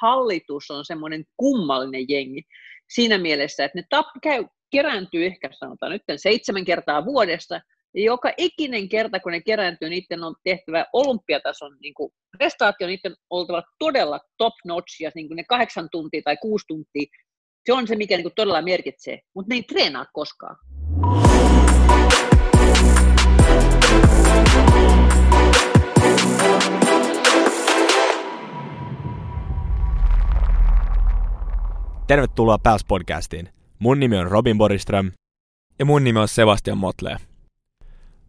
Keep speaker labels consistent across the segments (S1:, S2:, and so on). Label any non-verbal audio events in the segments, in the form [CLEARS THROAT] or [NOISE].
S1: hallitus on semmoinen kummallinen jengi siinä mielessä, että ne tap, käy, kerääntyy ehkä sanotaan nyt seitsemän kertaa vuodessa, ja joka ikinen kerta, kun ne kerääntyy, niiden on tehtävä olympiatason niin kuin prestaatio, niiden on oltava todella top notch, ja niin kuin ne kahdeksan tuntia tai kuusi tuntia, se on se, mikä niin kuin todella merkitsee, mutta ne ei treenaa koskaan.
S2: Tervetuloa Pals Podcastiin. Mun nimi on Robin Boriström.
S3: Ja mun nimi on Sebastian Motle.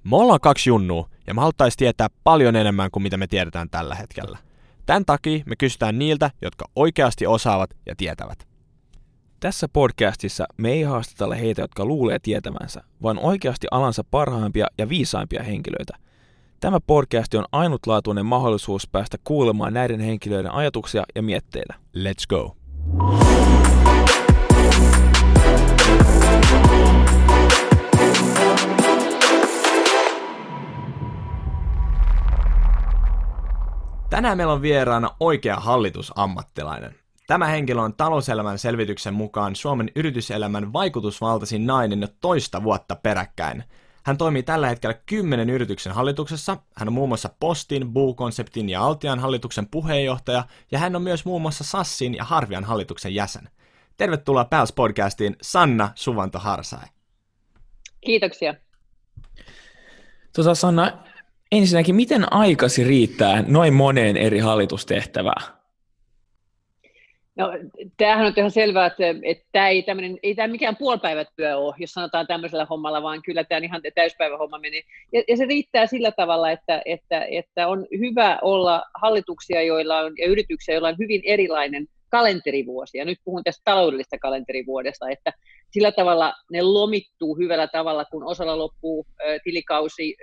S2: Me ollaan kaksi junnua, ja me haluttaisiin tietää paljon enemmän kuin mitä me tiedetään tällä hetkellä. Tän takia me kysytään niiltä, jotka oikeasti osaavat ja tietävät.
S3: Tässä podcastissa me ei haastatella heitä, jotka luulee tietävänsä, vaan oikeasti alansa parhaimpia ja viisaimpia henkilöitä. Tämä podcast on ainutlaatuinen mahdollisuus päästä kuulemaan näiden henkilöiden ajatuksia ja mietteitä.
S2: Let's go! Tänään meillä on vieraana oikea hallitusammattilainen. Tämä henkilö on talouselämän selvityksen mukaan Suomen yrityselämän vaikutusvaltaisin nainen jo toista vuotta peräkkäin. Hän toimii tällä hetkellä kymmenen yrityksen hallituksessa. Hän on muun muassa Postin, Buu-konseptin ja Altian hallituksen puheenjohtaja, ja hän on myös muun muassa Sassin ja Harvian hallituksen jäsen. Tervetuloa Pals podcastiin Sanna Suvanto Harsai.
S1: Kiitoksia.
S3: Tota Sanna, ensinnäkin miten aikasi riittää noin moneen eri hallitustehtävään?
S1: No, tämähän on ihan selvää, että, että tämä ei, ei tämä mikään puolipäivätyö ole, jos sanotaan tämmöisellä hommalla, vaan kyllä tämä ihan täyspäivähomma meni. Ja, ja se riittää sillä tavalla, että, että, että on hyvä olla hallituksia joilla on, ja yrityksiä, joilla on hyvin erilainen kalenterivuosi. Ja nyt puhun tästä taloudellisesta kalenterivuodesta, että sillä tavalla ne lomittuu hyvällä tavalla, kun osalla loppuu tilikausi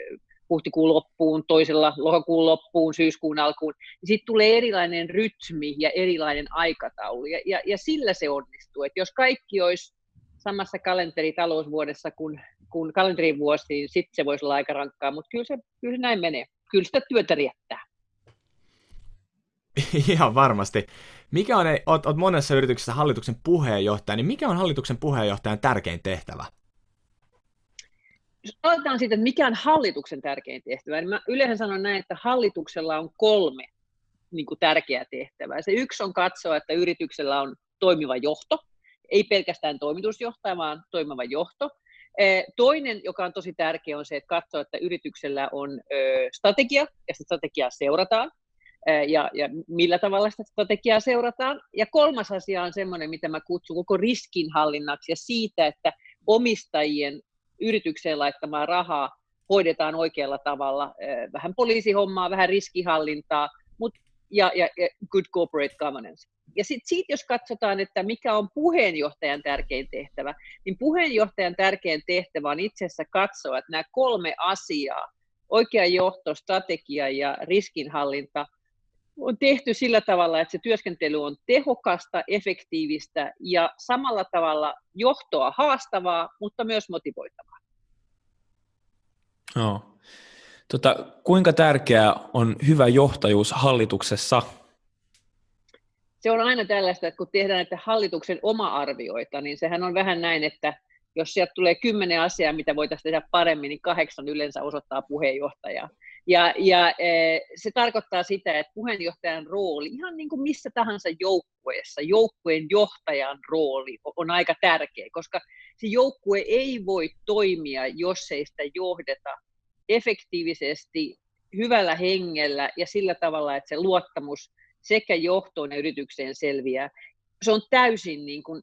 S1: huhtikuun loppuun, toisella lokakuun loppuun, syyskuun alkuun, niin sitten tulee erilainen rytmi ja erilainen aikataulu, ja, ja, ja sillä se onnistuu. Et jos kaikki olisi samassa kalenteritalousvuodessa kuin, kuin kalenterivuosi, niin sitten se voisi olla aika rankkaa, mutta kyllä se, kyllä se näin menee. Kyllä sitä työtä riittää. [LAUGHS]
S2: Ihan varmasti. Mikä on, oot, oot monessa yrityksessä hallituksen puheenjohtaja, niin mikä on hallituksen puheenjohtajan tärkein tehtävä?
S1: Aloitetaan siitä, että mikä on hallituksen tärkein tehtävä, niin mä yleensä sanon näin, että hallituksella on kolme niin kuin tärkeää tehtävää. Se yksi on katsoa, että yrityksellä on toimiva johto, ei pelkästään toimitusjohtaja, vaan toimiva johto. Toinen, joka on tosi tärkeä, on se, että katsoa, että yrityksellä on strategia, ja sitä strategiaa seurataan, ja, ja millä tavalla sitä strategiaa seurataan. Ja kolmas asia on semmoinen, mitä mä kutsun koko riskinhallinnaksi, ja siitä, että omistajien yritykseen laittamaa rahaa hoidetaan oikealla tavalla. Vähän poliisihommaa, vähän riskihallintaa, mutta ja, ja, ja good corporate governance. Ja sitten siitä, jos katsotaan, että mikä on puheenjohtajan tärkein tehtävä, niin puheenjohtajan tärkein tehtävä on itse asiassa katsoa, että nämä kolme asiaa, oikea johto, strategia ja riskinhallinta, on tehty sillä tavalla, että se työskentely on tehokasta, efektiivistä ja samalla tavalla johtoa haastavaa, mutta myös motivoitavaa.
S3: No. Tota, kuinka tärkeää on hyvä johtajuus hallituksessa?
S1: Se on aina tällaista, että kun tehdään näitä hallituksen oma-arvioita, niin sehän on vähän näin, että jos sieltä tulee kymmenen asiaa, mitä voitaisiin tehdä paremmin, niin kahdeksan yleensä osoittaa puheenjohtajaa. Ja, ja e, se tarkoittaa sitä, että puheenjohtajan rooli, ihan niin kuin missä tahansa joukkueessa, joukkueen johtajan rooli on aika tärkeä, koska se joukkue ei voi toimia, jos ei sitä johdeta efektiivisesti, hyvällä hengellä ja sillä tavalla, että se luottamus sekä johtoon ja yritykseen selviää. Se on täysin, niin kuin,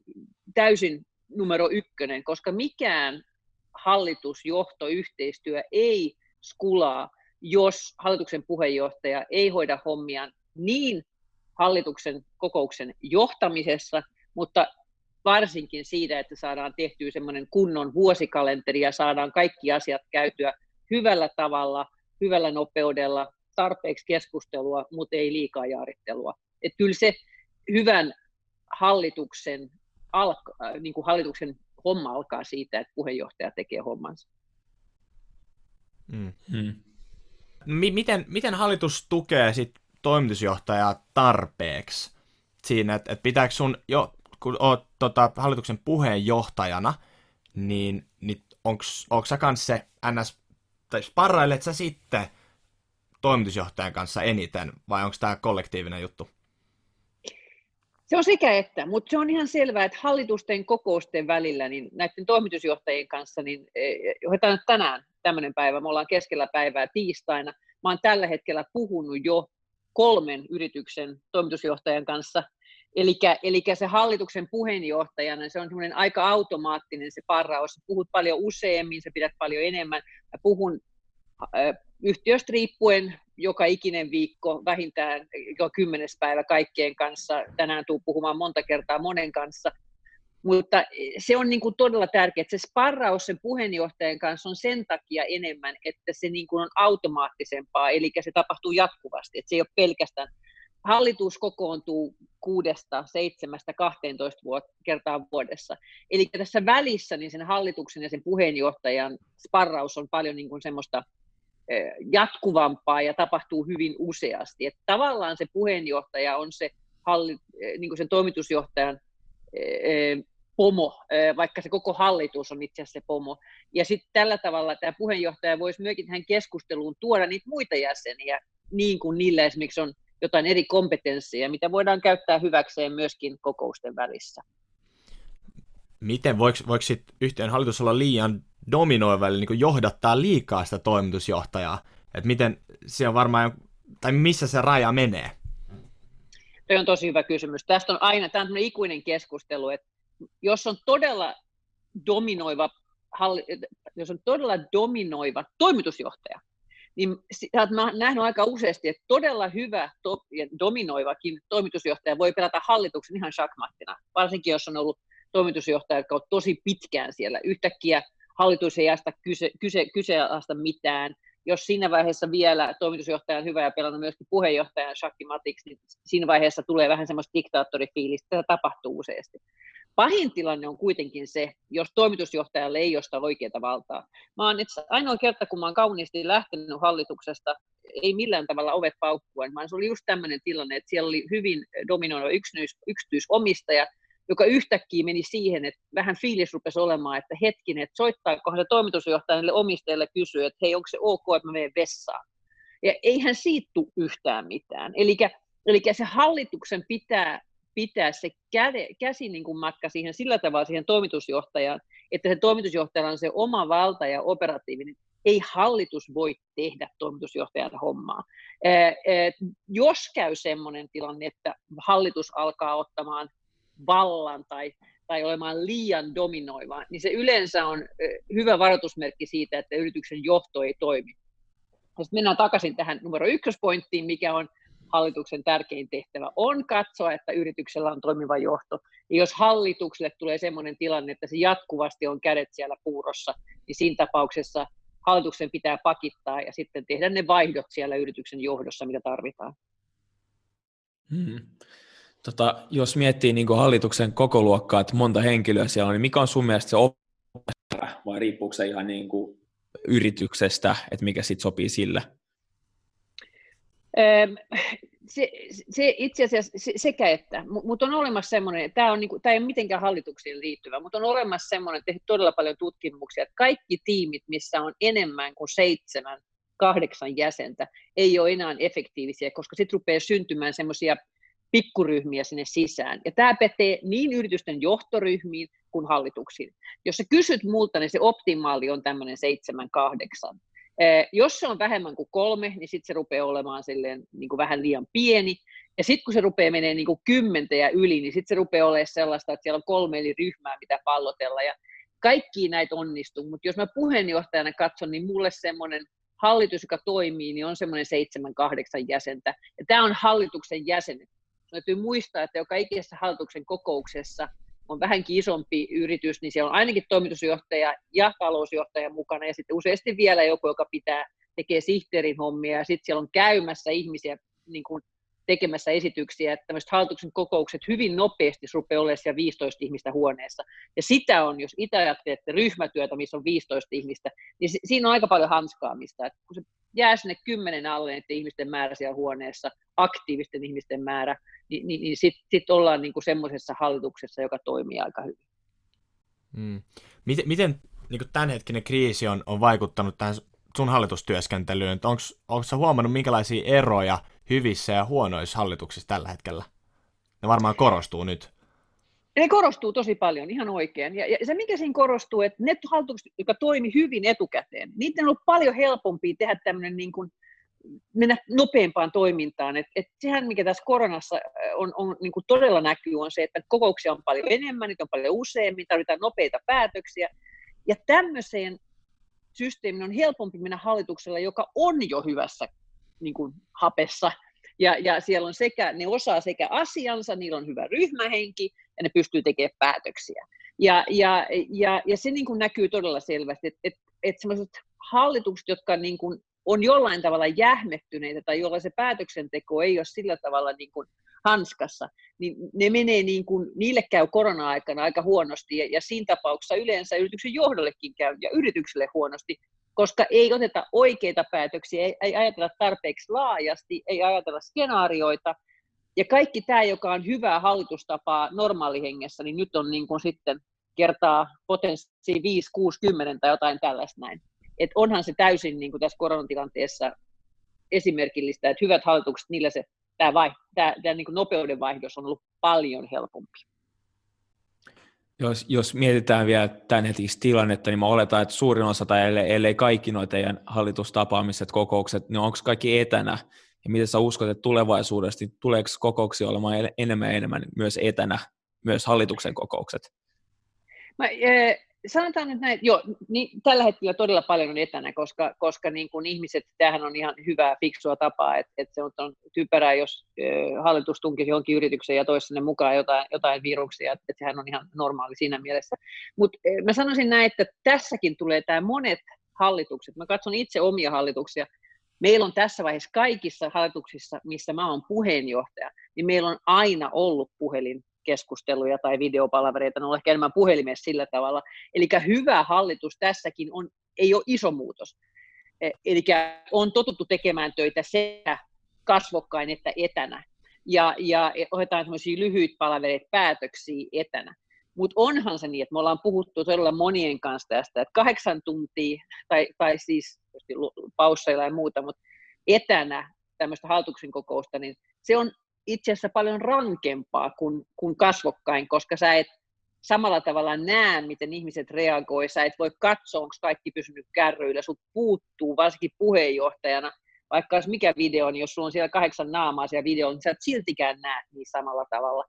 S1: täysin numero ykkönen, koska mikään hallitusjohto, yhteistyö ei skulaa jos hallituksen puheenjohtaja ei hoida hommiaan niin hallituksen kokouksen johtamisessa, mutta varsinkin siitä, että saadaan tehtyä semmoinen kunnon vuosikalenteri ja saadaan kaikki asiat käytyä hyvällä tavalla, hyvällä nopeudella, tarpeeksi keskustelua, mutta ei liikaa jaarittelua. Että kyllä se hyvän hallituksen, alka, niin kuin hallituksen homma alkaa siitä, että puheenjohtaja tekee hommansa.
S2: Mm. Mm miten, miten hallitus tukee sit toimitusjohtajaa tarpeeksi? siinä, että, että pitääkö sun jo, kun oot tota, hallituksen puheenjohtajana, niin, niin onko sä kanssa se NS, tai sparrailet sä sitten toimitusjohtajan kanssa eniten, vai onko tämä kollektiivinen juttu?
S1: Se on sekä että, mutta se on ihan selvää, että hallitusten kokousten välillä niin näiden toimitusjohtajien kanssa, niin johdetaan e, tänään tämmöinen päivä, me ollaan keskellä päivää tiistaina, mä oon tällä hetkellä puhunut jo kolmen yrityksen toimitusjohtajan kanssa, Eli se hallituksen puheenjohtajana, se on semmoinen aika automaattinen se parraus. Puhut paljon useammin, se pidät paljon enemmän. Mä puhun äh, yhtiöstä riippuen joka ikinen viikko, vähintään jo kymmenes päivä kaikkien kanssa. Tänään tuu puhumaan monta kertaa monen kanssa. Mutta se on niin kuin todella tärkeää, se sparraus sen puheenjohtajan kanssa on sen takia enemmän, että se niin kuin on automaattisempaa, eli se tapahtuu jatkuvasti, että se ei ole pelkästään hallitus kokoontuu kuudesta, seitsemästä, 12 vuot- kertaa vuodessa. Eli tässä välissä niin sen hallituksen ja sen puheenjohtajan sparraus on paljon niin kuin semmoista jatkuvampaa ja tapahtuu hyvin useasti. Että tavallaan se puheenjohtaja on se halli, niin kuin sen toimitusjohtajan pomo, vaikka se koko hallitus on itse asiassa se pomo. Ja sitten tällä tavalla tämä puheenjohtaja voisi myöskin tähän keskusteluun tuoda niitä muita jäseniä, niin kuin niillä esimerkiksi on jotain eri kompetensseja, mitä voidaan käyttää hyväkseen myöskin kokousten välissä.
S2: Miten voiko, voiko sit yhtiön hallitus olla liian dominoiva, eli niin johdattaa liikaa sitä toimitusjohtajaa? Että miten se on varmaan, tai missä se raja menee?
S1: Tuo on tosi hyvä kysymys. Tästä on aina, tämä on ikuinen keskustelu, että jos on todella dominoiva, jos on todella dominoiva toimitusjohtaja, niin olet nähnyt aika useasti, että todella hyvä dominoivakin toimitusjohtaja voi pelata hallituksen ihan shakmattina, varsinkin jos on ollut toimitusjohtaja, jotka on tosi pitkään siellä. Yhtäkkiä hallitus ei jästä kyse, kyse, mitään. Jos siinä vaiheessa vielä toimitusjohtaja on hyvä ja pelannut myöskin puheenjohtajan shakkimatiksi, niin siinä vaiheessa tulee vähän semmoista diktaattorifiilistä. Tätä tapahtuu useasti. Pahin tilanne on kuitenkin se, jos toimitusjohtajalle ei ole oikeaa valtaa. Mä oon itse ainoa kerta, kun mä oon kauniisti lähtenyt hallituksesta, ei millään tavalla ovet paukkuen, vaan se oli just tämmöinen tilanne, että siellä oli hyvin dominoiva yksityis, yksityisomistaja, joka yhtäkkiä meni siihen, että vähän fiilis rupesi olemaan, että hetkinen, että soittaako se toimitusjohtajalle omistajalle kysyä, että hei, onko se ok, että mä menen vessaan. Ja eihän siitä tule yhtään mitään. Eli se hallituksen pitää pitää se käde, käsi niin kuin matka siihen sillä tavalla siihen toimitusjohtajaan, että se toimitusjohtajalla on se oma valta ja operatiivinen. Ei hallitus voi tehdä toimitusjohtajan hommaa. jos käy sellainen tilanne, että hallitus alkaa ottamaan vallan tai, tai olemaan liian dominoiva, niin se yleensä on hyvä varoitusmerkki siitä, että yrityksen johto ei toimi. Sitten mennään takaisin tähän numero ykköspointtiin, mikä on hallituksen tärkein tehtävä on katsoa, että yrityksellä on toimiva johto. Ja jos hallitukselle tulee sellainen tilanne, että se jatkuvasti on kädet siellä puurossa, niin siinä tapauksessa hallituksen pitää pakittaa ja sitten tehdä ne vaihdot siellä yrityksen johdossa, mitä tarvitaan.
S3: Hmm. Tota, jos miettii niin hallituksen koko luokkaa, että monta henkilöä siellä on, niin mikä on sun mielestä se oppimäärä, vai riippuuko se ihan niin kuin yrityksestä, että mikä sitten sopii sille?
S1: se, se itse asiassa se, sekä että, mutta on olemassa semmoinen, tämä, on niinku, tämä ei ole mitenkään hallituksiin liittyvä, mutta on olemassa semmoinen, tehty todella paljon tutkimuksia, että kaikki tiimit, missä on enemmän kuin seitsemän, kahdeksan jäsentä, ei ole enää efektiivisiä, koska sitten rupeaa syntymään semmoisia pikkuryhmiä sinne sisään. Ja tämä pätee niin yritysten johtoryhmiin kuin hallituksiin. Jos sä kysyt multa, niin se optimaali on tämmöinen seitsemän, kahdeksan. Jos se on vähemmän kuin kolme, niin sitten se rupeaa olemaan silleen, niin kuin vähän liian pieni. Ja sitten kun se rupeaa menemään niin kuin kymmentä ja yli, niin sitten se rupeaa olemaan sellaista, että siellä on kolme eri ryhmää, mitä pallotella. Ja kaikki näitä onnistuu, mutta jos mä puheenjohtajana katson, niin mulle semmoinen hallitus, joka toimii, niin on semmoinen seitsemän, kahdeksan jäsentä. Ja tämä on hallituksen jäsenet. Täytyy muistaa, että joka ikisessä hallituksen kokouksessa – on vähänkin isompi yritys, niin siellä on ainakin toimitusjohtaja ja talousjohtaja mukana, ja sitten useasti vielä joku, joka pitää, tekee sihteerin hommia, ja sitten siellä on käymässä ihmisiä niin kuin tekemässä esityksiä, että tämmöiset hallituksen kokoukset hyvin nopeasti rupeaa olemaan siellä 15 ihmistä huoneessa. Ja sitä on, jos itse ajattelette ryhmätyötä, missä on 15 ihmistä, niin siinä on aika paljon hanskaamista. Että kun se jää sinne kymmenen alle ihmisten määrä siellä huoneessa, aktiivisten ihmisten määrä, niin, niin, niin sitten sit ollaan niin kuin semmoisessa hallituksessa, joka toimii aika hyvin.
S2: Mm. Miten, miten niin tämänhetkinen kriisi on, on vaikuttanut tähän sun hallitustyöskentelyyn? Onko sä huomannut, minkälaisia eroja hyvissä ja huonoissa hallituksissa tällä hetkellä? Ne varmaan korostuu nyt.
S1: Ne korostuu tosi paljon, ihan oikein. Ja, ja se, mikä siinä korostuu, että ne hallitukset, jotka toimi hyvin etukäteen, niiden on ollut paljon helpompi tehdä tämmöinen niin kuin, mennä nopeampaan toimintaan. Et, et sehän, mikä tässä koronassa on, on niin kuin todella näkyy, on se, että kokouksia on paljon enemmän, niitä on paljon useammin, tarvitaan nopeita päätöksiä. Ja tämmöiseen systeemin on helpompi mennä hallituksella, joka on jo hyvässä niin kuin, hapessa. Ja, ja siellä on sekä, ne osaa sekä asiansa, niillä on hyvä ryhmähenki ja ne pystyy tekemään päätöksiä. Ja, ja, ja, ja se niin kuin näkyy todella selvästi, että et, et sellaiset hallitukset, jotka niin kuin on jollain tavalla jähmettyneitä tai jolla se päätöksenteko ei ole sillä tavalla niin kuin hanskassa, niin ne menee niin kuin, niille käy korona-aikana aika huonosti ja, ja siinä tapauksessa yleensä yrityksen johdollekin käy ja yritykselle huonosti, koska ei oteta oikeita päätöksiä, ei, ei ajatella tarpeeksi laajasti, ei ajatella skenaarioita, ja kaikki tämä, joka on hyvää hallitustapaa normaalihengessä, niin nyt on niin kuin sitten kertaa potenssi 5, 6, 10 tai jotain tällaista näin. Et onhan se täysin niin kuin tässä koronatilanteessa esimerkillistä, että hyvät hallitukset, niillä se tämä, vai, tämä, tämä niin nopeuden vaihdos on ollut paljon helpompi.
S3: Jos, jos mietitään vielä tämän hetkistä tilannetta, niin mä oletan, että suurin osa tai ellei, ellei kaikki noita teidän hallitustapaamiset, kokoukset, niin onko kaikki etänä? Ja miten sä uskot, että tulevaisuudessa, niin tuleeko kokouksia olemaan enemmän ja enemmän myös etänä, myös hallituksen kokoukset?
S1: Mä, sanotaan nyt näin, joo, niin tällä hetkellä todella paljon on etänä, koska, koska niin kuin ihmiset, tämähän on ihan hyvää, fiksua tapaa, että, että se on, on typerää, jos hallitus tunkisi johonkin yritykseen ja toisi sinne mukaan jotain, jotain viruksia, että, että sehän on ihan normaali siinä mielessä. Mutta mä sanoisin näin, että tässäkin tulee tämä monet hallitukset, mä katson itse omia hallituksia, meillä on tässä vaiheessa kaikissa hallituksissa, missä mä oon puheenjohtaja, niin meillä on aina ollut puhelin keskusteluja tai videopalvereita, ne on ehkä enemmän puhelimessa sillä tavalla. Eli hyvä hallitus tässäkin on, ei ole iso muutos. E, Eli on totuttu tekemään töitä sekä kasvokkain että etänä. Ja, ja otetaan semmoisia lyhyitä palavereita päätöksiä etänä. Mutta onhan se niin, että me ollaan puhuttu todella monien kanssa tästä, että kahdeksan tuntia, tai, tai siis pausseilla ja muuta, mutta etänä tämmöistä hallituksen kokousta, niin se on itse asiassa paljon rankempaa kuin, kuin kasvokkain, koska sä et samalla tavalla näe, miten ihmiset reagoi. Sä et voi katsoa, onko kaikki pysynyt kärryillä. Sut puuttuu, varsinkin puheenjohtajana, vaikka olisi mikä video, niin jos sulla on siellä kahdeksan naamaa siellä videolla, niin sä et siltikään näe niin samalla tavalla.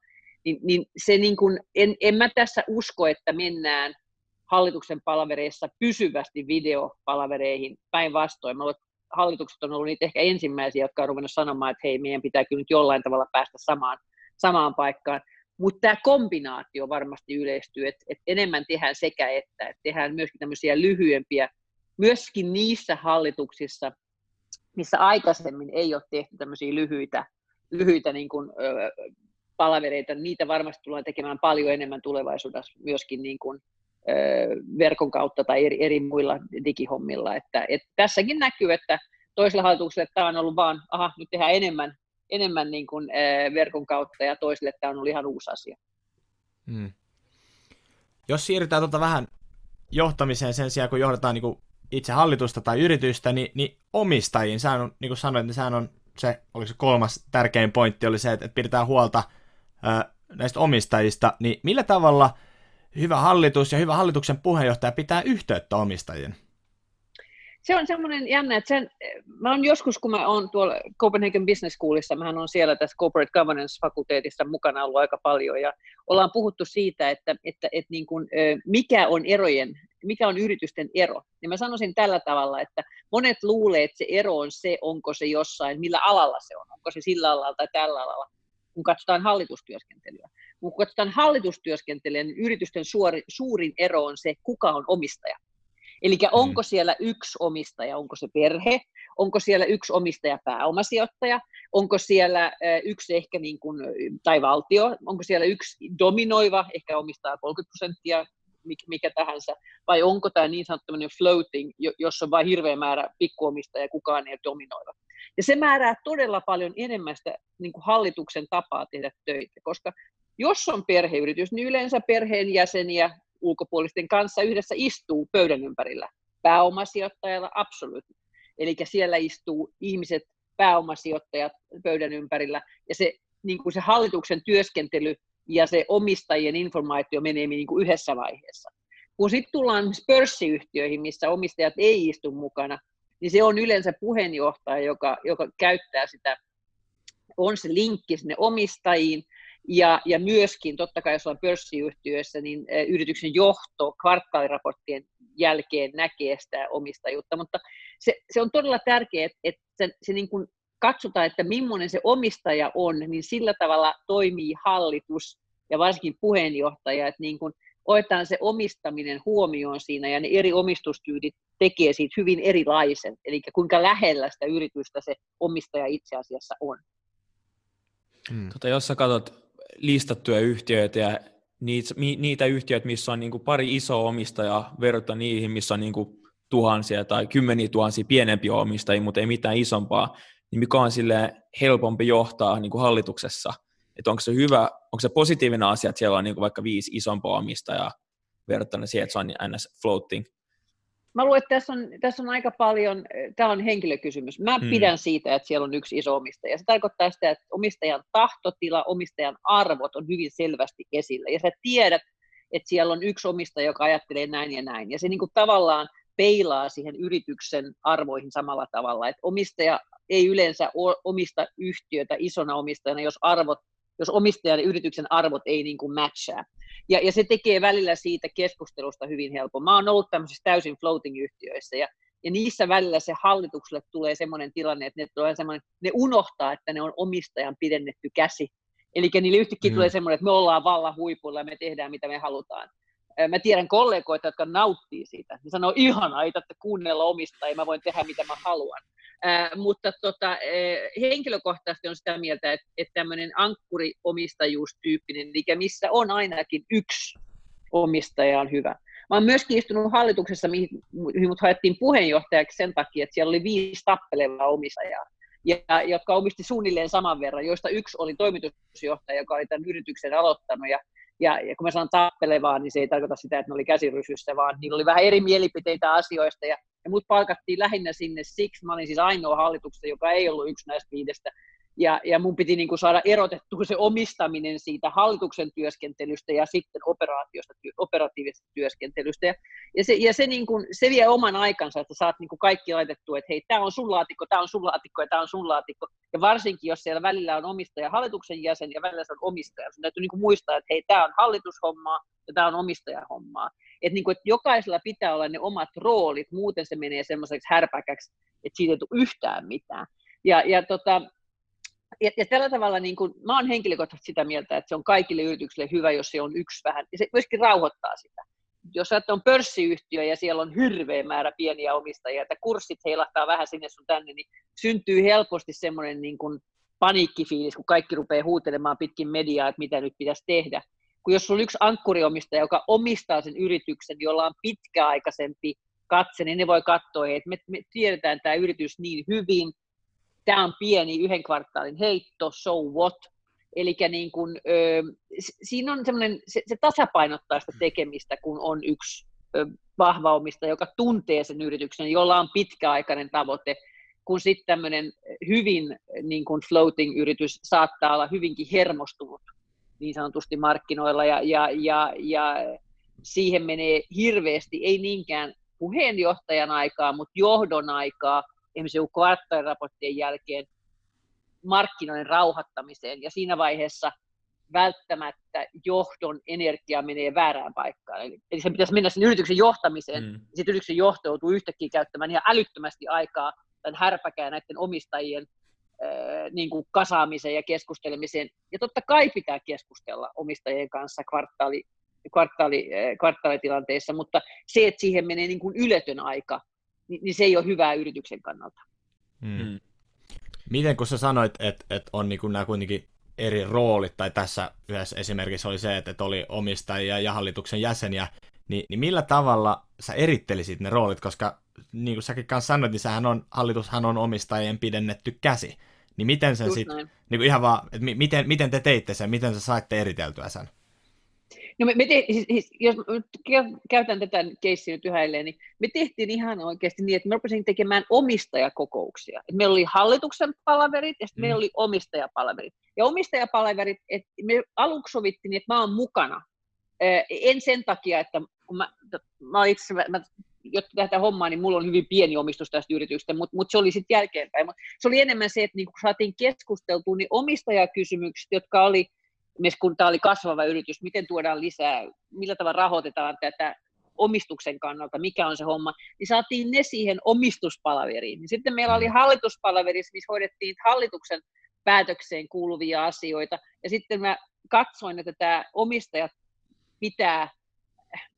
S1: Niin, niin se niin kun, en, en mä tässä usko, että mennään hallituksen palavereissa pysyvästi videopalavereihin päinvastoin. Mä hallitukset on ollut niitä ehkä ensimmäisiä, jotka on ruvennut sanomaan, että hei, meidän pitää kyllä nyt jollain tavalla päästä samaan, samaan paikkaan. Mutta tämä kombinaatio varmasti yleistyy, että et enemmän tehdään sekä että, että tehdään myöskin tämmöisiä lyhyempiä, myöskin niissä hallituksissa, missä aikaisemmin ei ole tehty tämmöisiä lyhyitä, lyhyitä niin kuin, ö, palavereita, niitä varmasti tullaan tekemään paljon enemmän tulevaisuudessa myöskin niin kuin, verkon kautta tai eri, eri muilla digihommilla. Että, että tässäkin näkyy, että toisella hallituksella tämä on ollut vaan, aha, nyt tehdään enemmän, enemmän niin kuin, verkon kautta ja toisille tämä on ollut ihan uusi asia. Hmm.
S2: Jos siirrytään tuota vähän johtamiseen sen sijaan, kun johdetaan niin kuin itse hallitusta tai yritystä, niin, niin omistajiin, sehän on, niin kuin sanoit, niin sehän on se, oliko se kolmas tärkein pointti, oli se, että, että pidetään huolta näistä omistajista, niin millä tavalla – hyvä hallitus ja hyvä hallituksen puheenjohtaja pitää yhteyttä omistajien?
S1: Se on semmoinen jännä, että sen, mä oon joskus, kun mä oon tuolla Copenhagen Business Schoolissa, mä on siellä tässä Corporate Governance-fakulteetissa mukana ollut aika paljon, ja ollaan puhuttu siitä, että, että, että niin kuin, mikä on erojen, mikä on yritysten ero. Ja mä sanoisin tällä tavalla, että monet luulee, että se ero on se, onko se jossain, millä alalla se on, onko se sillä alalla tai tällä alalla, kun katsotaan hallitustyöskentelyä. Kun katsotaan hallitustyöskentelijän, niin yritysten suori, suurin ero on se, kuka on omistaja. Eli mm. onko siellä yksi omistaja, onko se perhe, onko siellä yksi omistaja pääomasijoittaja, onko siellä yksi ehkä niin kuin, tai valtio, onko siellä yksi dominoiva, ehkä omistaa 30 prosenttia, mikä tahansa, vai onko tämä niin sanottu floating, jossa on vain hirveä määrä pikkuomistajia ja kukaan ei ole dominoiva. Ja se määrää todella paljon enemmän sitä niin kuin hallituksen tapaa tehdä töitä, koska jos on perheyritys, niin yleensä perheenjäseniä ulkopuolisten kanssa yhdessä istuu pöydän ympärillä. Pääomasijoittajalla absoluut. Eli siellä istuu ihmiset, pääomasijoittajat pöydän ympärillä, ja se, niin kuin se hallituksen työskentely ja se omistajien informaatio menee niin kuin yhdessä vaiheessa. Kun sitten tullaan pörssiyhtiöihin, missä omistajat ei istu mukana, niin se on yleensä puheenjohtaja, joka, joka käyttää sitä, on se linkki sinne omistajiin, ja, ja myöskin totta kai jos on pörssiyhtiöissä, niin yrityksen johto kvartaaliraporttien jälkeen näkee sitä omistajuutta, mutta se, se on todella tärkeää, että se, se niin kuin katsotaan, että millainen se omistaja on, niin sillä tavalla toimii hallitus ja varsinkin puheenjohtaja, että niin kuin otetaan se omistaminen huomioon siinä ja ne eri omistustyylit tekee siitä hyvin erilaisen, eli kuinka lähellä sitä yritystä se omistaja itse asiassa on.
S3: Hmm. Tota, jos sä katsot listattuja yhtiöitä ja niitä, niitä yhtiöitä, missä on niin kuin pari isoa omistajaa verrattuna niihin, missä on niin kuin tuhansia tai kymmeniä tuhansia pienempiä omistajia, mutta ei mitään isompaa, niin mikä on sille helpompi johtaa niin kuin hallituksessa? Että onko se hyvä, onko se positiivinen asia, että siellä on niin vaikka viisi isompaa omistajaa verrattuna siihen, että se on ns. floating?
S1: Mä luulen, että tässä on, tässä on aika paljon, tämä on henkilökysymys. Mä hmm. pidän siitä, että siellä on yksi iso omistaja. Se tarkoittaa sitä, että omistajan tahtotila, omistajan arvot on hyvin selvästi esillä. Ja sä tiedät, että siellä on yksi omistaja, joka ajattelee näin ja näin. Ja se niin kuin tavallaan peilaa siihen yrityksen arvoihin samalla tavalla. Että omistaja ei yleensä omista yhtiötä isona omistajana, jos, arvot, jos omistajan ja yrityksen arvot ei niin kuin matchaa. Ja, ja se tekee välillä siitä keskustelusta hyvin helpon. Mä oon ollut tämmöisissä täysin floating-yhtiöissä, ja, ja niissä välillä se hallitukselle tulee semmoinen tilanne, että ne, tulee ne unohtaa, että ne on omistajan pidennetty käsi. Eli niille yhtäkkiä mm. tulee semmoinen, että me ollaan vallan huipulla ja me tehdään mitä me halutaan. Mä tiedän kollegoita, jotka nauttii siitä. Ne sanoo, ihanaa, ei tarvitse kuunnella omistajia, mä voin tehdä mitä mä haluan. Mutta tota, henkilökohtaisesti on sitä mieltä, että, että tämmöinen ankkuriomistajuustyyppinen, eli missä on ainakin yksi omistaja on hyvä. Mä oon myöskin istunut hallituksessa, mihin mut haettiin puheenjohtajaksi sen takia, että siellä oli viisi tappelevaa omistajaa, ja, jotka omisti suunnilleen saman verran, joista yksi oli toimitusjohtaja, joka oli tämän yrityksen aloittanut, ja ja, ja kun mä sanon tappelevaa, niin se ei tarkoita sitä, että ne oli käsirysyssä, vaan niillä oli vähän eri mielipiteitä asioista, ja ja mut palkattiin lähinnä sinne siksi, mä olin siis ainoa hallituksessa, joka ei ollut yksi näistä viidestä, ja, ja mun piti niin kuin saada erotettua se omistaminen siitä hallituksen työskentelystä ja sitten operaatiosta, operatiivisesta työskentelystä. Ja, ja, se, ja se, niin kuin, se vie oman aikansa, että saat niin kuin kaikki laitettua, että hei, tämä on sun laatikko, tämä on sun laatikko ja tämä on sun laatikko. Ja varsinkin, jos siellä välillä on omistaja hallituksen jäsen ja välillä se on omistaja. Sun täytyy niin kuin muistaa, että hei, tämä on hallitushommaa ja tämä on omistajahommaa. Että, niin kuin, että jokaisella pitää olla ne omat roolit, muuten se menee semmoiseksi härpäkäksi, että siitä ei tule yhtään mitään. Ja, ja, tota, ja, ja tällä tavalla niin kuin, mä olen henkilökohtaisesti sitä mieltä, että se on kaikille yrityksille hyvä, jos se on yksi vähän, ja se myöskin rauhoittaa sitä. Jos on pörssiyhtiö ja siellä on hirveä määrä pieniä omistajia, että kurssit heilahtaa vähän sinne sun tänne, niin syntyy helposti semmoinen niin kuin paniikkifiilis, kun kaikki rupeaa huutelemaan pitkin mediaa, että mitä nyt pitäisi tehdä kun jos on yksi ankkuriomistaja, joka omistaa sen yrityksen, jolla on pitkäaikaisempi katse, niin ne voi katsoa, että me, me tiedetään tämä yritys niin hyvin, tämä on pieni yhden kvartaalin heitto, so what, Eli niin kun, ö, siinä on semmoinen, se, se tasapainottaa sitä tekemistä, kun on yksi ö, vahva omistaja, joka tuntee sen yrityksen, jolla on pitkäaikainen tavoite, kun sitten tämmöinen hyvin niin kun floating-yritys saattaa olla hyvinkin hermostunut niin sanotusti markkinoilla ja, ja, ja, ja siihen menee hirveästi, ei niinkään puheenjohtajan aikaa, mutta johdon aikaa, joku kvartaaliraporttien jälkeen markkinoiden rauhoittamiseen ja siinä vaiheessa välttämättä johdon energia menee väärään paikkaan. Eli, eli se pitäisi mennä sen yrityksen johtamiseen, mm. ja sitten yrityksen johto joutuu yhtäkkiä käyttämään ihan älyttömästi aikaa tämän härpäkään näiden omistajien niin kuin kasaamiseen ja keskustelemiseen. Ja totta kai pitää keskustella omistajien kanssa kvartaali, kvartaali, kvartaalitilanteissa, mutta se, että siihen menee niin kuin yletön aika, niin, niin se ei ole hyvää yrityksen kannalta.
S2: Hmm. hmm. Miten kun sä sanoit, että, että on niin kuin nämä kuitenkin eri roolit, tai tässä yhdessä esimerkiksi oli se, että oli omistajia ja hallituksen jäseniä, niin, niin millä tavalla sä erittelisit ne roolit, koska niin kuin säkin kanssa sanoit, niin sehän on, hallitushan on omistajien pidennetty käsi. Niin miten sen sitten, niin kuin ihan vaan, että miten, miten te teitte sen, miten sä saitte eriteltyä sen?
S1: No me, me te, siis, siis, jos käytän tätä keissiä nyt yhä niin me tehtiin ihan oikeasti niin, että me rupesin tekemään omistajakokouksia. Et meillä oli hallituksen palaverit ja sitten mm. meillä oli omistajapalaverit. Ja omistajapalaverit, että me aluksi sovittiin, että mä oon mukana. En sen takia, että kun mä, mä itse, mä, jotta tätä hommaa, niin mulla on hyvin pieni omistus tästä yrityksestä, mutta mut se oli sitten jälkeenpäin. Mut se oli enemmän se, että niin kun saatiin keskusteltua, niin omistajakysymykset, jotka oli myös kun tämä oli kasvava yritys, miten tuodaan lisää, millä tavalla rahoitetaan tätä omistuksen kannalta, mikä on se homma, niin saatiin ne siihen omistuspalaveriin. Niin sitten meillä oli mm. hallituspalaverissa, missä hoidettiin hallituksen päätökseen kuuluvia asioita, ja sitten mä katsoin, että tämä omistajat pitää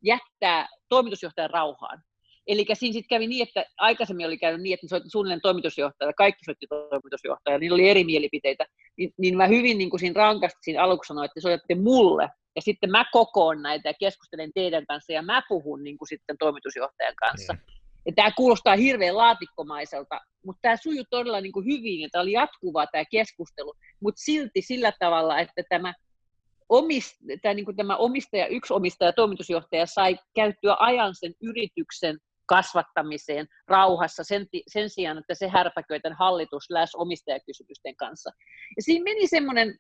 S1: jättää toimitusjohtajan rauhaan. Eli siinä sitten kävi niin, että aikaisemmin oli käynyt niin, että soitti suunnilleen toimitusjohtaja, kaikki soitti toimitusjohtaja, niillä oli eri mielipiteitä, niin, niin mä hyvin niin kuin siinä rankasti siinä aluksi sanoin, että soitatte mulle, ja sitten mä kokoon näitä ja keskustelen teidän kanssa, ja mä puhun niin kuin sitten toimitusjohtajan kanssa. Mm. Ja tämä kuulostaa hirveän laatikkomaiselta, mutta tämä sujui todella niin kuin hyvin, ja tämä oli jatkuvaa tämä keskustelu, mutta silti sillä tavalla, että tämä omist, tämä, niin kuin tämä omistaja, yksi omistaja, toimitusjohtaja sai käyttyä ajan sen yrityksen kasvattamiseen rauhassa sen, sen sijaan, että se härpäköi tämän hallitus läs omistajakysymysten kanssa. Ja siinä meni semmoinen,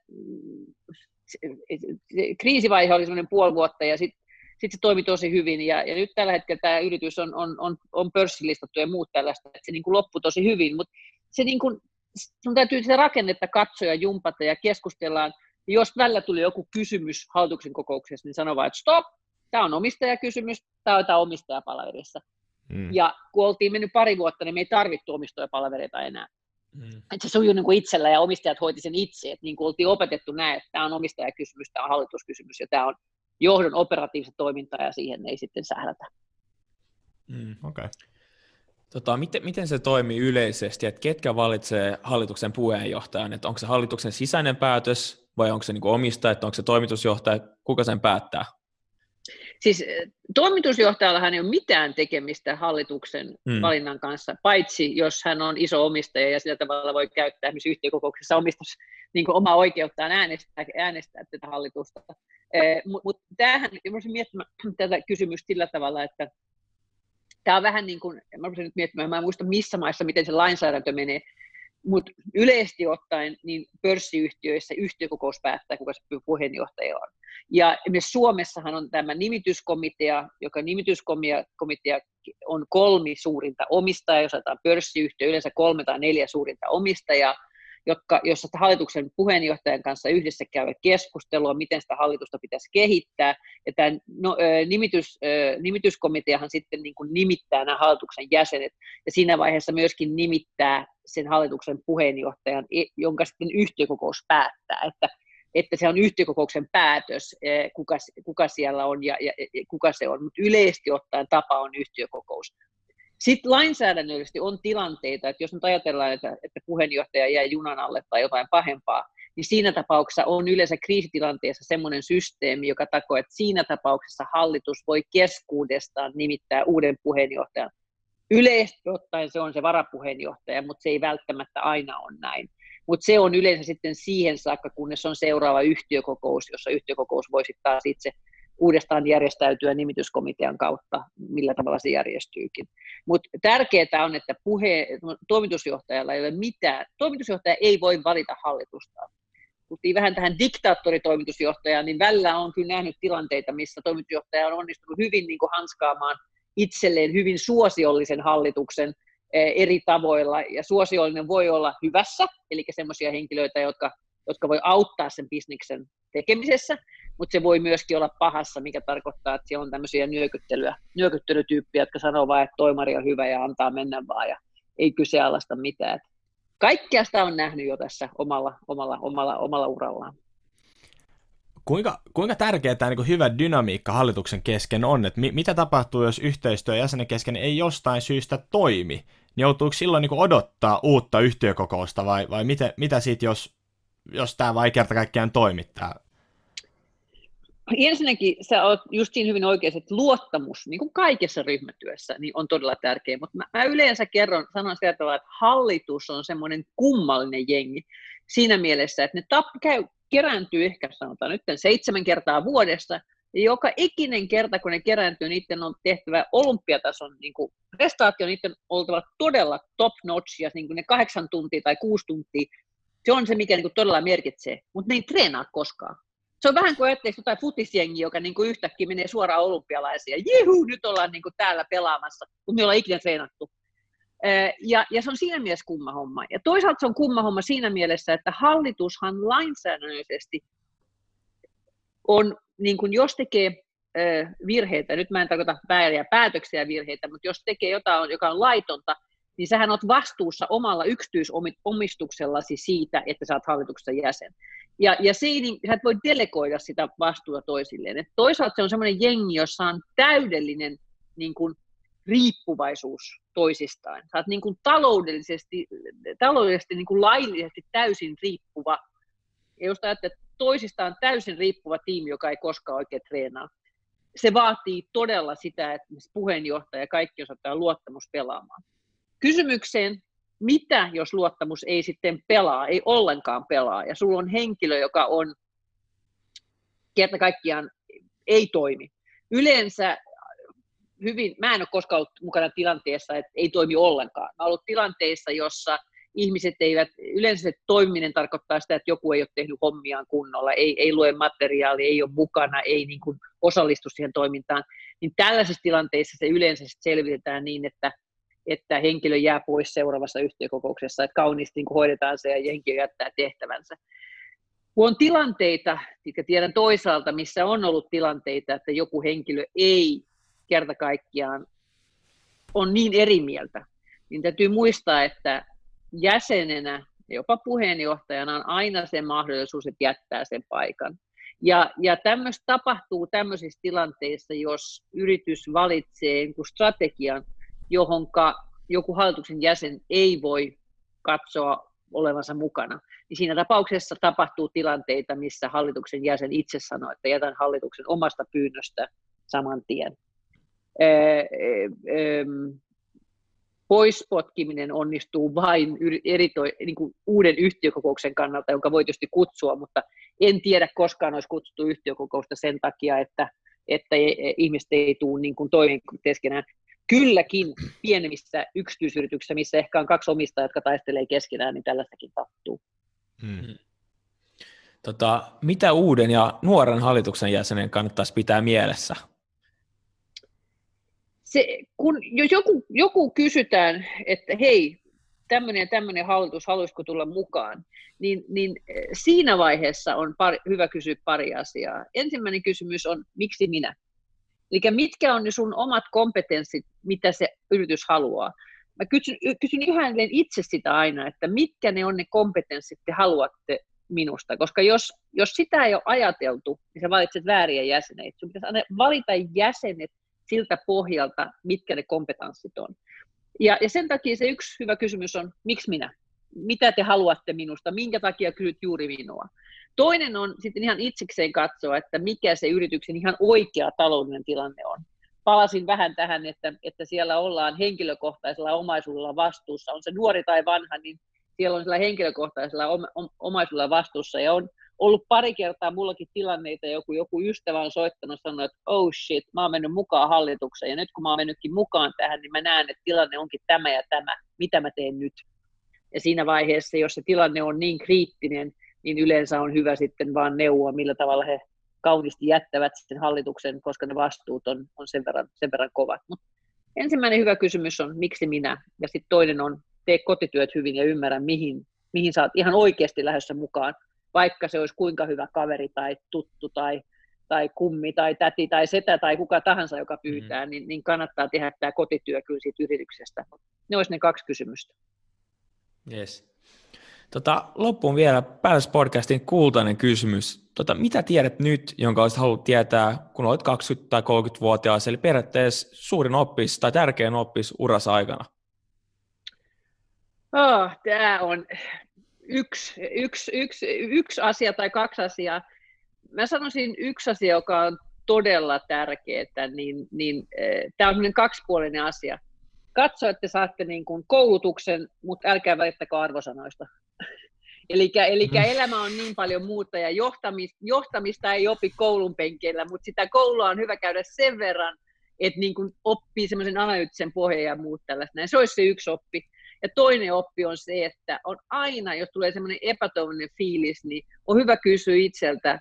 S1: kriisivaihe oli semmoinen puoli vuotta ja sitten sit se toimi tosi hyvin ja, ja nyt tällä hetkellä tämä yritys on, on, on, on pörssilistattu ja muut tällaista, että se niin kuin loppui tosi hyvin, mutta se niin kuin, sun täytyy sitä rakennetta katsoa ja jumpata ja keskustellaan. Jos välillä tuli joku kysymys hallituksen kokouksessa, niin sano vaan, että stop, tämä on omistajakysymys, tämä on omistajapalaverissa. Mm. Ja kun oltiin mennyt pari vuotta, niin me ei tarvittu omistajapalvereita enää. Mm. Että se sujui niin kuin itsellä ja omistajat hoiti sen itse. Että niin kuin oltiin opetettu näin, että tämä on omistajakysymys, tämä on hallituskysymys ja tämä on johdon operatiivista toimintaa ja siihen ei sitten sählätä.
S3: Mm. Okay. Tota, miten, miten se toimii yleisesti, että ketkä valitsee hallituksen puheenjohtajan, että onko se hallituksen sisäinen päätös vai onko se niin omistaja, että onko se toimitusjohtaja, kuka sen päättää?
S1: Siis eh, toimitusjohtajallahan ei ole mitään tekemistä hallituksen mm. valinnan kanssa, paitsi jos hän on iso omistaja ja sillä tavalla voi käyttää esimerkiksi yhtiökokouksessa omistus niin omaa oikeuttaan äänestää, äänestää tätä hallitusta. Eh, Mutta mut tämähän, voisin miettimään [CLEARS THROAT] tätä kysymystä sillä tavalla, että tämä on vähän niin kuin, mä voisin nyt miettimään, mä en muista missä maissa, miten se lainsäädäntö menee, mutta yleisesti ottaen niin pörssiyhtiöissä yhtiökokous päättää, kuka se puheenjohtaja on. Ja myös Suomessahan on tämä nimityskomitea, joka nimityskomitea on kolmi suurinta omistajaa, jos otetaan pörssiyhtiö, yleensä kolme tai neljä suurinta omistajaa, jotka, jossa hallituksen puheenjohtajan kanssa yhdessä käy keskustelua, miten sitä hallitusta pitäisi kehittää. Ja tämä no, nimitys, nimityskomiteahan sitten niin kuin nimittää nämä hallituksen jäsenet, ja siinä vaiheessa myöskin nimittää sen hallituksen puheenjohtajan, jonka sitten yhtiökokous päättää, että, että se on yhtiökokouksen päätös, kuka, kuka siellä on ja, ja, ja kuka se on, mutta yleisesti ottaen tapa on yhtiökokous. Sitten lainsäädännöllisesti on tilanteita, että jos nyt ajatellaan, että, että puheenjohtaja jää junan alle tai jotain pahempaa, niin siinä tapauksessa on yleensä kriisitilanteessa semmoinen systeemi, joka takoo, että siinä tapauksessa hallitus voi keskuudestaan nimittää uuden puheenjohtajan. Yleisesti ottaen se on se varapuheenjohtaja, mutta se ei välttämättä aina ole näin. Mutta se on yleensä sitten siihen saakka, kunnes on seuraava yhtiökokous, jossa yhtiökokous voisi taas itse uudestaan järjestäytyä nimityskomitean kautta, millä tavalla se järjestyykin. Mutta tärkeää on, että puhe, toimitusjohtajalla ei ole mitään, toimitusjohtaja ei voi valita hallitusta. Tultiin vähän tähän diktaattoritoimitusjohtajaan, niin välillä on kyllä nähnyt tilanteita, missä toimitusjohtaja on onnistunut hyvin niin kuin hanskaamaan itselleen hyvin suosiollisen hallituksen eh, eri tavoilla, ja suosiollinen voi olla hyvässä, eli semmoisia henkilöitä, jotka, jotka voi auttaa sen bisniksen tekemisessä, mutta se voi myöskin olla pahassa, mikä tarkoittaa, että siellä on tämmöisiä nyökyttelyä, nyökyttelytyyppiä, jotka sanoo vain, että toimari on hyvä ja antaa mennä vaan ja ei kyseenalaista mitään. Kaikkea sitä on nähnyt jo tässä omalla, omalla, omalla, omalla urallaan.
S2: Kuinka, kuinka tärkeää tämä niin hyvä dynamiikka hallituksen kesken on? Että mi, mitä tapahtuu, jos yhteistyö jäsenen kesken ei jostain syystä toimi? Niin joutuuko silloin niin odottaa uutta yhtiökokousta vai, vai mitä, mitä sitten, jos, jos tämä vai kerta kaikkiaan toimittaa
S1: ensinnäkin sä oot just siinä hyvin oikeassa, että luottamus, niin kuin kaikessa ryhmätyössä, niin on todella tärkeä, mutta mä, mä yleensä kerron, sanon sieltä tavalla, että hallitus on semmoinen kummallinen jengi siinä mielessä, että ne tap, käy, kerääntyy ehkä sanotaan nyt seitsemän kertaa vuodessa, ja joka ikinen kerta, kun ne kerääntyy, niiden on tehtävä olympiatason niin kuin prestaatio, niiden oltava todella top notch, ja niin kuin ne kahdeksan tuntia tai kuusi tuntia, se on se, mikä niin kuin todella merkitsee, mutta ne ei treenaa koskaan. Se on vähän kuin ajattelisi jotain futisjengi, joka niin kuin yhtäkkiä menee suoraan olympialaisia. Jihu, nyt ollaan niin kuin täällä pelaamassa, mutta me ollaan ikinä treenattu. Ja, ja se on siinä mielessä kumma homma. Ja toisaalta se on kumma homma siinä mielessä, että hallitushan lainsäädännöllisesti on, niin kuin jos tekee virheitä, nyt mä en tarkoita vääriä päätöksiä virheitä, mutta jos tekee jotain, joka on laitonta, niin sähän oot vastuussa omalla yksityisomistuksellasi siitä, että sä oot jäsen. Ja, ja siinä niin, sä et voi delegoida sitä vastuuta toisilleen. Et toisaalta se on semmoinen jengi, jossa on täydellinen niin kuin, riippuvaisuus toisistaan. Sä oot niin kuin taloudellisesti, taloudellisesti niin kuin laillisesti täysin riippuva. Ja jos ajattelet, että toisistaan täysin riippuva tiimi, joka ei koskaan oikein treenaa, se vaatii todella sitä, että puheenjohtaja ja kaikki osataan luottamus pelaamaan. Kysymykseen, mitä jos luottamus ei sitten pelaa, ei ollenkaan pelaa, ja sulla on henkilö, joka on kerta kaikkiaan ei toimi. Yleensä hyvin, mä en ole koskaan ollut mukana tilanteessa, että ei toimi ollenkaan. Mä olen ollut tilanteissa, jossa ihmiset eivät, yleensä se toimiminen tarkoittaa sitä, että joku ei ole tehnyt hommiaan kunnolla, ei, ei lue materiaalia, ei ole mukana, ei niin kuin osallistu siihen toimintaan, niin tällaisissa tilanteissa se yleensä selvitetään niin, että, että henkilö jää pois seuraavassa yhtiökokouksessa, että kauniisti niin hoidetaan se ja henkilö jättää tehtävänsä. Kun on tilanteita, ja tiedän toisaalta, missä on ollut tilanteita, että joku henkilö ei kerta kaikkiaan on niin eri mieltä, niin täytyy muistaa, että jäsenenä, jopa puheenjohtajana on aina se mahdollisuus, että jättää sen paikan. Ja, ja tämmöistä tapahtuu tämmöisissä tilanteissa, jos yritys valitsee strategian, johonka joku hallituksen jäsen ei voi katsoa olevansa mukana. Niin siinä tapauksessa tapahtuu tilanteita, missä hallituksen jäsen itse sanoo, että jätän hallituksen omasta pyynnöstä saman tien poispotkiminen onnistuu vain eri toi, niin kuin uuden yhtiökokouksen kannalta, jonka voi tietysti kutsua, mutta en tiedä koskaan olisi kutsuttu yhtiökokousta sen takia, että, että ihmiset ei tule niin toinen keskenään. Kylläkin pienemmissä yksityisyrityksissä, missä ehkä on kaksi omistajaa, jotka taistelee keskenään, niin tällaistakin tapahtuu. Hmm.
S3: Tota, mitä uuden ja nuoren hallituksen jäsenen kannattaisi pitää mielessä?
S1: se, kun jos joku, joku kysytään, että hei, tämmöinen ja tämmöinen hallitus, haluaisiko tulla mukaan, niin, niin eh, siinä vaiheessa on pari, hyvä kysyä pari asiaa. Ensimmäinen kysymys on, miksi minä? Eli mitkä on ne sun omat kompetenssit, mitä se yritys haluaa? Mä kysyn, kysyn ihan itse sitä aina, että mitkä ne on ne kompetenssit, te haluatte minusta. Koska jos, jos sitä ei ole ajateltu, niin sä valitset vääriä jäseneitä. Sun pitäisi valita jäsenet, siltä pohjalta, mitkä ne kompetanssit on. Ja, ja sen takia se yksi hyvä kysymys on, miksi minä? Mitä te haluatte minusta? Minkä takia kysyt juuri minua? Toinen on sitten ihan itsekseen katsoa, että mikä se yrityksen ihan oikea taloudellinen tilanne on. Palasin vähän tähän, että, että siellä ollaan henkilökohtaisella omaisuudella vastuussa. On se nuori tai vanha, niin siellä on sillä henkilökohtaisella omaisuudella vastuussa ja on ollut pari kertaa mullakin tilanneita, joku, joku ystävä on soittanut sanonut, että oh shit, mä oon mennyt mukaan hallitukseen ja nyt kun mä oon mennytkin mukaan tähän, niin mä näen, että tilanne onkin tämä ja tämä, mitä mä teen nyt. Ja siinä vaiheessa, jos se tilanne on niin kriittinen, niin yleensä on hyvä sitten vaan neuvoa, millä tavalla he kauniisti jättävät sitten hallituksen, koska ne vastuut on, on sen, verran, sen verran kovat. Mut ensimmäinen hyvä kysymys on, miksi minä? Ja sitten toinen on, tee kotityöt hyvin ja ymmärrä, mihin, mihin sä oot ihan oikeasti lähdössä mukaan vaikka se olisi kuinka hyvä kaveri tai tuttu tai, tai kummi tai täti tai setä tai kuka tahansa, joka pyytää, mm. niin, niin kannattaa tehdä tämä kotityö kyllä siitä yrityksestä. Ne olisi ne kaksi kysymystä.
S3: Yes. Tota, loppuun vielä Palace Podcastin kultainen kysymys. Tota, mitä tiedät nyt, jonka olisit halunnut tietää, kun olet 20- tai 30-vuotias, eli periaatteessa suurin oppis tai tärkein oppis urassa aikana?
S1: Oh, tämä on, yksi, yksi, yksi, yksi asia tai kaksi asiaa. mä sanoisin yksi asia, joka on todella tärkeää, niin, niin äh, tämä on kaksipuolinen asia. Katso, että saatte niin kuin koulutuksen, mutta älkää välittäkö arvosanoista. Eli, mm. elämä on niin paljon muuta ja johtamista, johtamista ei opi koulun penkeillä, mutta sitä koulua on hyvä käydä sen verran, että niin kuin oppii semmoisen analyyttisen pohjan ja muut tällaista. Se olisi se yksi oppi. Ja toinen oppi on se, että on aina, jos tulee semmoinen epätoivoinen fiilis, niin on hyvä kysyä itseltä,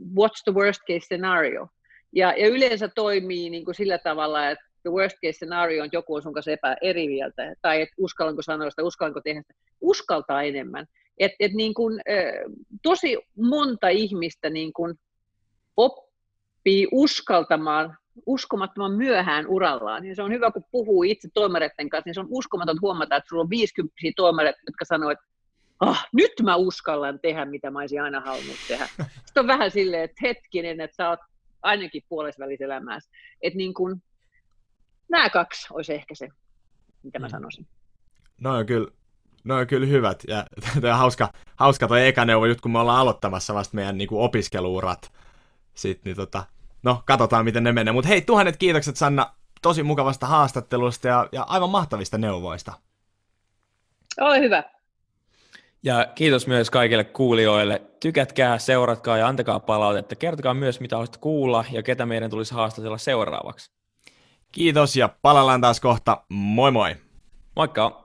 S1: what's the worst case scenario? Ja, ja yleensä toimii niin kuin sillä tavalla, että the worst case scenario on, joku on sun kanssa epä, eri mieltä, tai että uskallanko sanoa sitä, uskallanko tehdä sitä, uskaltaa enemmän. Et, et niin kun, tosi monta ihmistä niin kun oppii uskaltamaan uskomattoman myöhään urallaan. Ja se on hyvä, kun puhuu itse toimareiden kanssa, niin se on uskomaton huomata, että sulla on 50 toimareita, jotka sanoo, että ah, nyt mä uskallan tehdä, mitä mä olisin aina halunnut tehdä. Sitten on vähän silleen, että hetkinen, että sä oot ainakin puolesväliselämässä. Että niin kun, nämä kaksi olisi ehkä se, mitä mä mm. sanoisin.
S2: No on kyllä, no on kyllä hyvät. Ja [LAUGHS] toi on hauska, hauska toi eka neuvo, just kun me ollaan aloittamassa vasta meidän niin kuin opiskeluurat. Sitten, niin tota, no, katsotaan miten ne menee. Mutta hei, tuhannet kiitokset Sanna tosi mukavasta haastattelusta ja, ja aivan mahtavista neuvoista.
S1: Ole hyvä.
S3: Ja kiitos myös kaikille kuulijoille. Tykätkää, seuratkaa ja antakaa palautetta. Kertokaa myös, mitä haluaisitte kuulla ja ketä meidän tulisi haastatella seuraavaksi.
S2: Kiitos ja palaillaan taas kohta. Moi moi!
S3: Moikka!